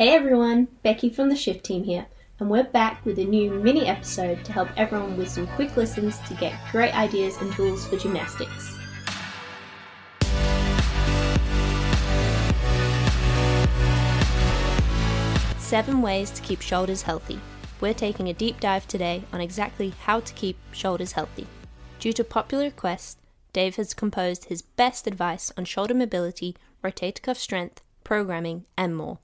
Hey everyone, Becky from the Shift Team here, and we're back with a new mini episode to help everyone with some quick listens to get great ideas and tools for gymnastics. Seven ways to keep shoulders healthy. We're taking a deep dive today on exactly how to keep shoulders healthy. Due to popular request, Dave has composed his best advice on shoulder mobility, rotator cuff strength, programming, and more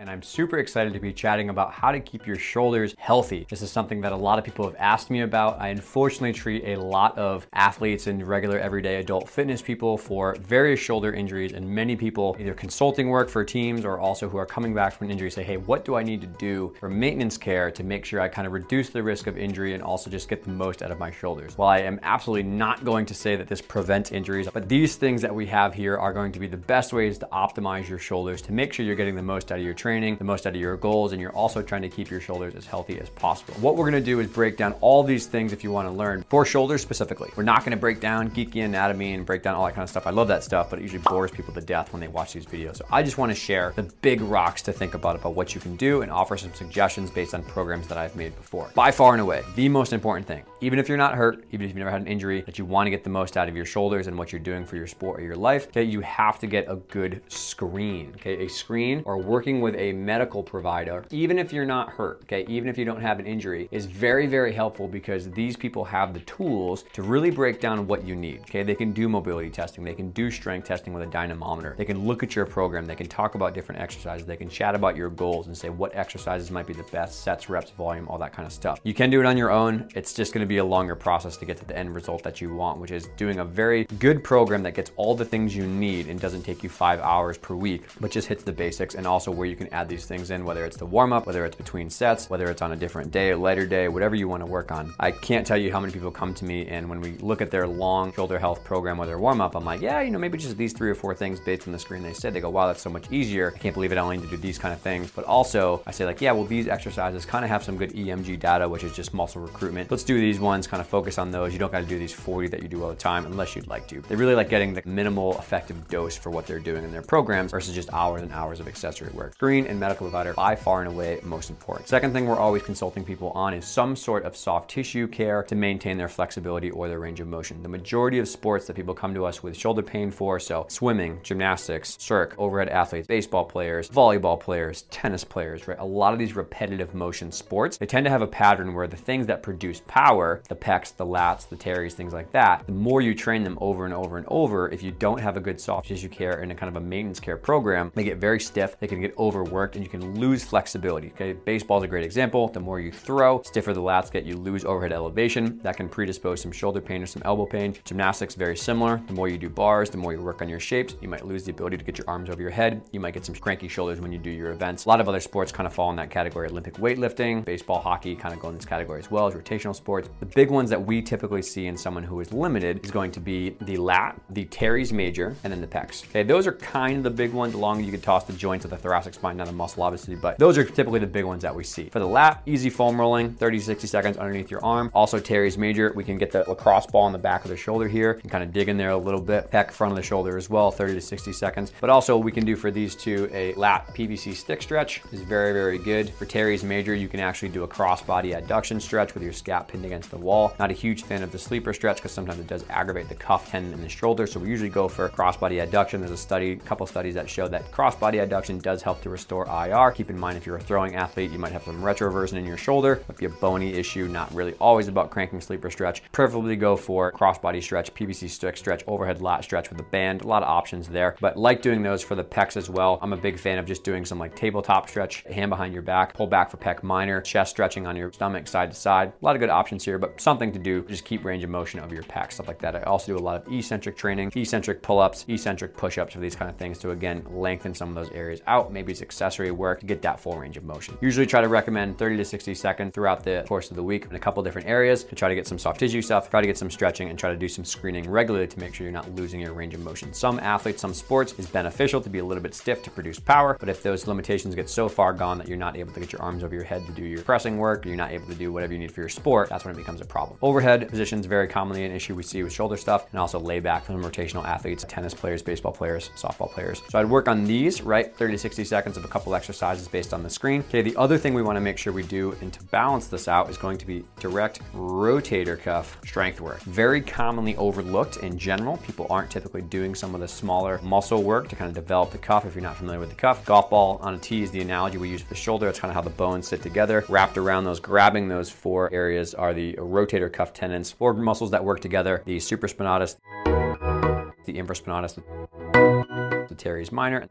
and I'm super excited to be chatting about how to keep your shoulders healthy. This is something that a lot of people have asked me about. I unfortunately treat a lot of athletes and regular everyday adult fitness people for various shoulder injuries, and many people, either consulting work for teams or also who are coming back from an injury, say, hey, what do I need to do for maintenance care to make sure I kind of reduce the risk of injury and also just get the most out of my shoulders? While I am absolutely not going to say that this prevents injuries, but these things that we have here are going to be the best ways to optimize your shoulders to make sure you're getting the most out of your training training, the most out of your goals, and you're also trying to keep your shoulders as healthy as possible. What we're gonna do is break down all these things if you wanna learn for shoulders specifically. We're not gonna break down geeky anatomy and break down all that kind of stuff. I love that stuff, but it usually bores people to death when they watch these videos. So I just wanna share the big rocks to think about about what you can do and offer some suggestions based on programs that I've made before. By far and away, the most important thing, even if you're not hurt, even if you've never had an injury, that you wanna get the most out of your shoulders and what you're doing for your sport or your life, okay, you have to get a good screen, okay? A screen or working with a medical provider, even if you're not hurt, okay, even if you don't have an injury, is very, very helpful because these people have the tools to really break down what you need, okay? They can do mobility testing, they can do strength testing with a dynamometer, they can look at your program, they can talk about different exercises, they can chat about your goals and say what exercises might be the best, sets, reps, volume, all that kind of stuff. You can do it on your own. It's just gonna be a longer process to get to the end result that you want, which is doing a very good program that gets all the things you need and doesn't take you five hours per week, but just hits the basics and also where you can add these things in, whether it's the warm up, whether it's between sets, whether it's on a different day, a lighter day, whatever you want to work on. I can't tell you how many people come to me and when we look at their long shoulder health program or their warm up, I'm like, yeah, you know, maybe just these three or four things based on the screen they said. They go, wow, that's so much easier. I can't believe it. I only need to do these kind of things. But also, I say, like, yeah, well, these exercises kind of have some good EMG data, which is just muscle recruitment. Let's do these ones, kind of focus on those. You don't got to do these 40 that you do all the time unless you'd like to. They really like getting the minimal effective dose for what they're doing in their programs versus just hours and hours of accessory work. Screen and medical provider by far and away most important. Second thing we're always consulting people on is some sort of soft tissue care to maintain their flexibility or their range of motion. The majority of sports that people come to us with shoulder pain for, so swimming, gymnastics, cirque, overhead athletes, baseball players, volleyball players, tennis players, right? A lot of these repetitive motion sports, they tend to have a pattern where the things that produce power, the pecs, the lats, the teres, things like that, the more you train them over and over and over, if you don't have a good soft tissue care and a kind of a maintenance care program, they get very stiff, they can get overworked, and you can lose flexibility. Okay, baseball is a great example. The more you throw, stiffer the lats get, you lose overhead elevation. That can predispose some shoulder pain or some elbow pain. Gymnastics, very similar. The more you do bars, the more you work on your shapes, you might lose the ability to get your arms over your head. You might get some cranky shoulders when you do your events. A lot of other sports kind of fall in that category. Olympic weightlifting, baseball, hockey kind of go in this category as well as rotational sports. The big ones that we typically see in someone who is limited is going to be the lat, the teres major, and then the pecs. Okay, those are kind of the big ones. Along you could toss the joints of the thoracic spine down the muscle, obviously, but those are typically the big ones that we see. For the lat, easy foam rolling, 30 to 60 seconds underneath your arm. Also teres major, we can get the lacrosse ball on the back of the shoulder here and kind of dig in there a little bit. Pec front of the shoulder as well, 30 to 60 seconds. But also we can do for these two a lat PVC stick stretch is very, very good. For teres major, you can actually do a crossbody adduction stretch with your scap pinned against the wall. Not a huge fan of the sleeper stretch because sometimes it does aggravate the cuff tendon in the shoulder. So we usually go for crossbody adduction. There's a study, a couple studies that show that crossbody adduction does help to restore IR. Keep in mind if you're a throwing athlete, you might have some retroversion in your shoulder, might be a bony issue, not really always about cranking sleeper stretch. Preferably go for crossbody stretch, PVC stick stretch, overhead lat stretch with a band. A lot of options there, but like doing those for the pecs as well. I'm a big fan of just doing some like tabletop stretch, hand behind your back, pull back for pec minor, chest stretching on your stomach side to side. A lot of good options here, but something to do, just keep range of motion of your pack, stuff like that. I also do a lot of eccentric training, eccentric pull-ups, eccentric push-ups for these kind of things to again, lengthen some of those areas out. Maybe it's accessory work to get that full range of motion. Usually try to recommend 30 to 60 seconds throughout the course of the week in a couple different areas to try to get some soft tissue stuff, try to get some stretching and try to do some screening regularly to make sure you're not losing your range of motion. Some athletes, some sports is beneficial to be a little bit stiff to produce power, but if those limitations get so far gone that you're not able to get your arms over your head to do your pressing work, you're not able to do whatever you need for your sport, that's when it becomes a problem. Overhead positions very commonly an issue we see with shoulder stuff, and also layback from rotational athletes, tennis players, baseball players, softball players. So I'd work on these, right? 30 to 60 seconds of a couple exercises based on the screen. Okay, the other thing we want to make sure we do and to balance this out is going to be direct rotator cuff strength work. Very commonly overlooked in general. People aren't typically doing some of the smaller muscle work to kind of develop the cuff if you're not familiar with the cuff. Golf ball on a tee is the analogy we use for the shoulder. It's kind of how the bones sit together. Wrapped around those, grabbing those four areas are the rotator cuff tendons, four muscles that work together, the supraspinatus, the infraspinatus, the teres minor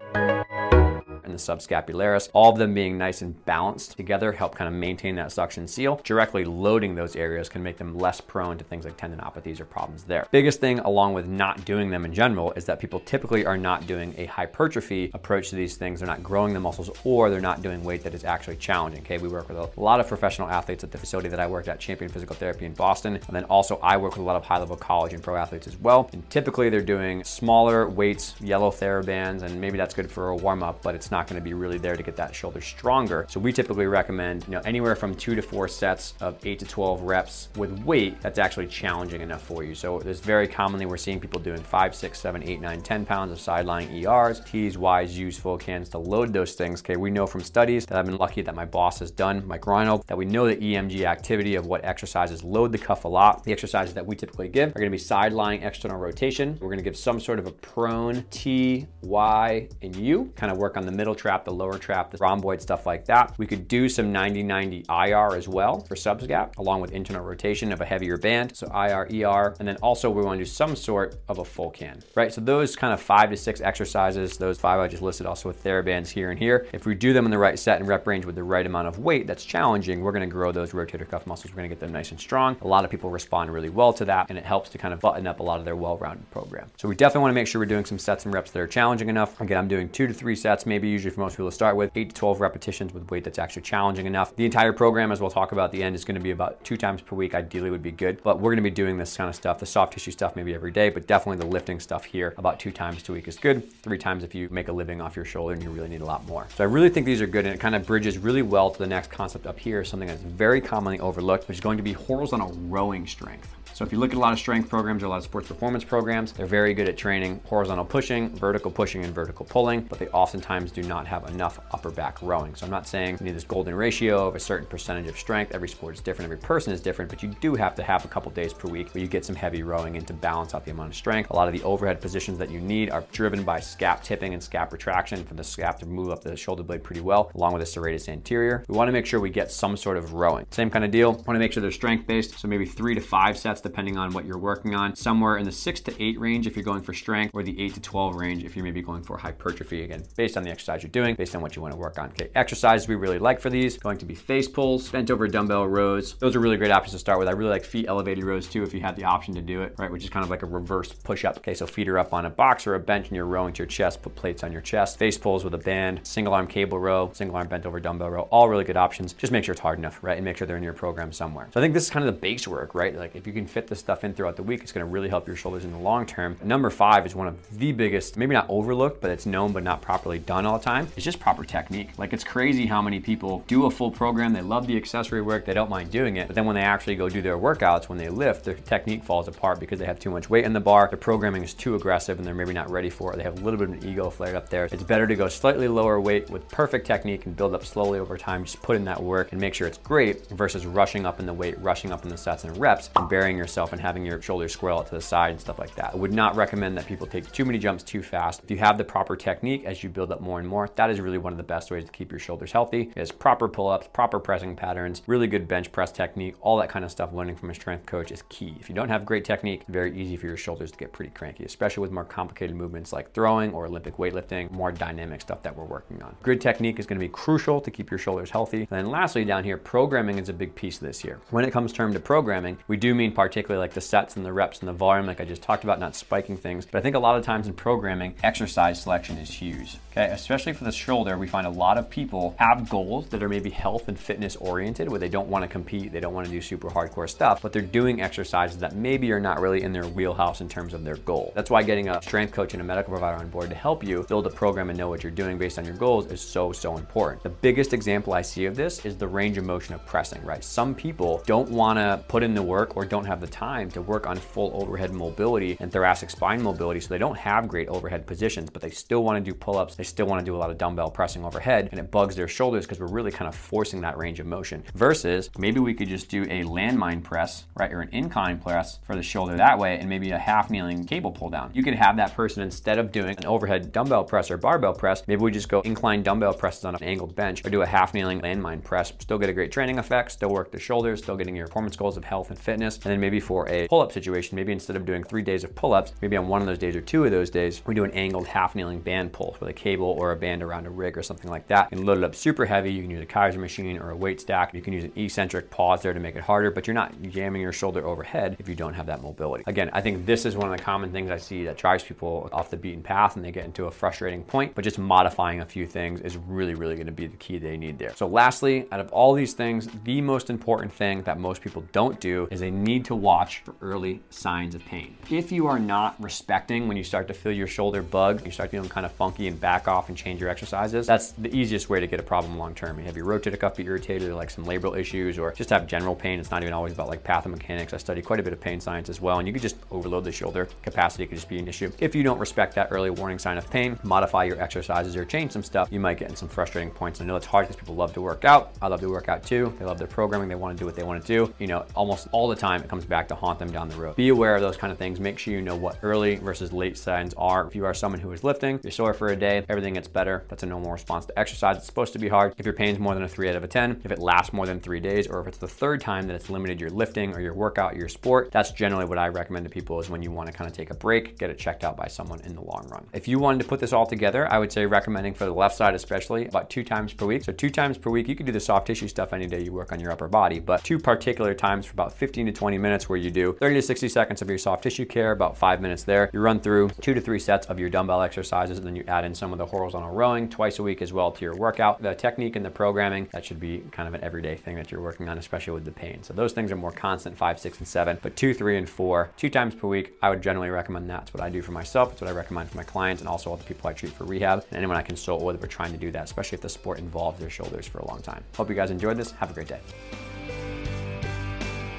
and the subscapularis, all of them being nice and balanced together help kind of maintain that suction seal. Directly loading those areas can make them less prone to things like tendinopathies or problems there. Biggest thing along with not doing them in general is that people typically are not doing a hypertrophy approach to these things. They're not growing the muscles or they're not doing weight that is actually challenging. Okay, we work with a lot of professional athletes at the facility that I worked at, Champion Physical Therapy in Boston. And then also I work with a lot of high level college and pro athletes as well. And typically they're doing smaller weights, yellow TheraBands, and maybe that's good for a warm up, but it's not going to be really there to get that shoulder stronger. So we typically recommend, you know, anywhere from two to four sets of eight to 12 reps with weight that's actually challenging enough for you. So there's very commonly we're seeing people doing five, six, seven, eight, nine, 10 pounds of side lying ERs, T's, Y's, U's, full cans to load those things. Okay, we know from studies that I've been lucky that my boss has done, Mike Reinold, that we know the EMG activity of what exercises load the cuff a lot. The exercises that we typically give are gonna be side lying external rotation. We're gonna give some sort of a prone T, Y, and U, kind of work on the middle trap, the lower trap, the rhomboid, stuff like that. We could do some 90-90 IR as well for subscap, along with internal rotation of a heavier band. So IR, ER, and then also we wanna do some sort of a full can, right? So those kind of five to six exercises, those five I just listed also with TheraBands here and here. If we do them in the right set and rep range with the right amount of weight that's challenging, we're gonna grow those rotator cuff muscles. We're gonna get them nice and strong. A lot of people respond really well to that, and it helps to kind of button up a lot of their well-rounded program. So we definitely wanna make sure we're doing some sets and reps that are challenging enough. Again, I'm doing two to three sets, maybe usually for most people to start with, eight to 12 repetitions with weight that's actually challenging enough. The entire program, as we'll talk about at the end, is gonna be about two times per week, ideally would be good, but we're gonna be doing this kind of stuff, the soft tissue stuff maybe every day, but definitely the lifting stuff here about two times a week is good. Three times if you make a living off your shoulder and you really need a lot more. So I really think these are good and it kind of bridges really well to the next concept up here, something that's very commonly overlooked, which is going to be horizontal rowing strength. So if you look at a lot of strength programs or a lot of sports performance programs, they're very good at training horizontal pushing, vertical pushing, and vertical pulling, but they oftentimes do not have enough upper back rowing. So I'm not saying you need this golden ratio of a certain percentage of strength. Every sport is different, every person is different, but you do have to have a couple days per week where you get some heavy rowing in to balance out the amount of strength. A lot of the overhead positions that you need are driven by scap tipping and scap retraction for the scap to move up the shoulder blade pretty well, along with the serratus anterior. We wanna make sure we get some sort of rowing. Same kind of deal. Wanna make sure they're strength based, so maybe three to five sets depending on what you're working on. Somewhere in the six to eight range if you're going for strength, or the eight to 12 range if you're maybe going for hypertrophy, again, based on the exercise you're doing, based on what you wanna work on. Okay, exercises we really like for these, going to be face pulls, bent over dumbbell rows. Those are really great options to start with. I really like feet elevated rows too if you have the option to do it, right? Which is kind of like a reverse push up. Okay, so feet are up on a box or a bench and you're rowing to your chest, put plates on your chest. Face pulls with a band, single arm cable row, single arm bent over dumbbell row, all really good options. Just make sure it's hard enough, right? And make sure they're in your program somewhere. So I think this is kind of the base work, right? Like if you can fit this stuff in throughout the week, it's gonna really help your shoulders in the long term. Number five is one of the biggest, maybe not overlooked, but it's known but not properly done all the time. It's just proper technique. Like it's crazy how many people do a full program, they love the accessory work, they don't mind doing it, but then when they actually go do their workouts, when they lift, their technique falls apart because they have too much weight in the bar, their programming is too aggressive and they're maybe not ready for it. They have a little bit of an ego flared up there. It's better to go slightly lower weight with perfect technique and build up slowly over time. Just put in that work and make sure it's great versus rushing up in the weight, rushing up in the sets and reps and burying yourself and having your shoulders squirrel out to the side and stuff like that. I would not recommend that people take too many jumps too fast. If you have the proper technique as you build up more and more, that is really one of the best ways to keep your shoulders healthy is proper pull-ups, proper pressing patterns, really good bench press technique, all that kind of stuff learning from a strength coach is key. If you don't have great technique, very easy for your shoulders to get pretty cranky, especially with more complicated movements like throwing or Olympic weightlifting, more dynamic stuff that we're working on. Good technique is gonna be crucial to keep your shoulders healthy. And then lastly down here, programming is a big piece this year. When it comes term to programming, we do mean particularly like the sets and the reps and the volume, like I just talked about, not spiking things. But I think a lot of times in programming, exercise selection is huge. Okay, especially for the shoulder, we find a lot of people have goals that are maybe health and fitness oriented, where they don't want to compete, they don't want to do super hardcore stuff, but they're doing exercises that maybe are not really in their wheelhouse in terms of their goal. That's why getting a strength coach and a medical provider on board to help you build a program and know what you're doing based on your goals is so, so important. The biggest example I see of this is the range of motion of pressing, right? Some people don't want to put in the work or don't have the time to work on full overhead mobility and thoracic spine mobility, so they don't have great overhead positions, but they still want to do pull ups, they still want to do a lot of dumbbell pressing overhead, and it bugs their shoulders because we're really kind of forcing that range of motion. Versus maybe we could just do a landmine press, right, or an incline press for the shoulder that way, and maybe a half kneeling cable pull down. You could have that person instead of doing an overhead dumbbell press or barbell press, maybe we just go incline dumbbell presses on an angled bench or do a half kneeling landmine press. Still get a great training effect, still work the shoulders, still getting your performance goals of health and fitness. And then maybe for a pull up situation, maybe instead of doing three days of pull ups, maybe on one of those days or two of those days, we do an angled half kneeling band pull with a cable or a band around a rig or something like that. And load it up super heavy. You can use a Keiser machine or a weight stack. You can use an eccentric pause there to make it harder, but you're not jamming your shoulder overhead if you don't have that mobility. Again, I think this is one of the common things I see that drives people off the beaten path and they get into a frustrating point, but just modifying a few things is really, really going to be the key they need there. So, lastly, out of all these things, the most important thing that most people don't do is they need to watch for early signs of pain. If you are not respecting when you start to feel your shoulder bug, you start feeling kind of funky and back off and change your exercises, that's the easiest way to get a problem long term. You have your rotator cuff be irritated or like some labral issues or just have general pain. It's not even always about like pathomechanics. I study quite a bit of pain science as well, and you could just overload the shoulder capacity could just be an issue. If you don't respect that early warning sign of pain, modify your exercises or change some stuff, you might get in some frustrating points. I know it's hard because people love to work out. I love to work out too. They love their programming. They want to do what they want to do. You know, almost all the time it comes back to haunt them down the road. Be aware of those kind of things. Make sure you know what early versus late signs are. If you are someone who is lifting, you're sore for a day, everything gets better. That's a normal response to exercise. It's supposed to be hard. If your pain's more than a three out of a 10, if it lasts more than three days, or if it's the third time that it's limited your lifting or your workout, your sport, that's generally what I recommend to people is when you want to kind of take a break, get it checked out by someone in the long run. If you wanted to put this all together, I would say recommending for the left side especially about two times per week. So two times per week, you could do the soft tissue stuff any day you work on your upper body, but two particular times for about 15 to 20 minutes where you do 30 to 60 seconds of your soft tissue care, about five minutes there. You run through two to three sets of your dumbbell exercises, and then you add in some of the horizontal rowing twice a week as well to your workout. The technique and the programming, that should be kind of an everyday thing that you're working on, especially with the pain. So those things are more constant, five, six, and seven, but two, three, and four, two times per week, I would generally recommend that. It's what I do for myself. It's what I recommend for my clients and also all the people I treat for rehab and anyone I consult with. We're trying to do that, especially if the sport involves their shoulders for a long time. Hope you guys enjoyed this. Have a great day.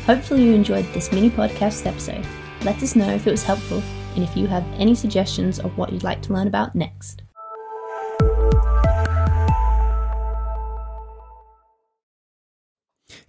Hopefully, you enjoyed this mini podcast episode. Let us know if it was helpful and if you have any suggestions of what you'd like to learn about next.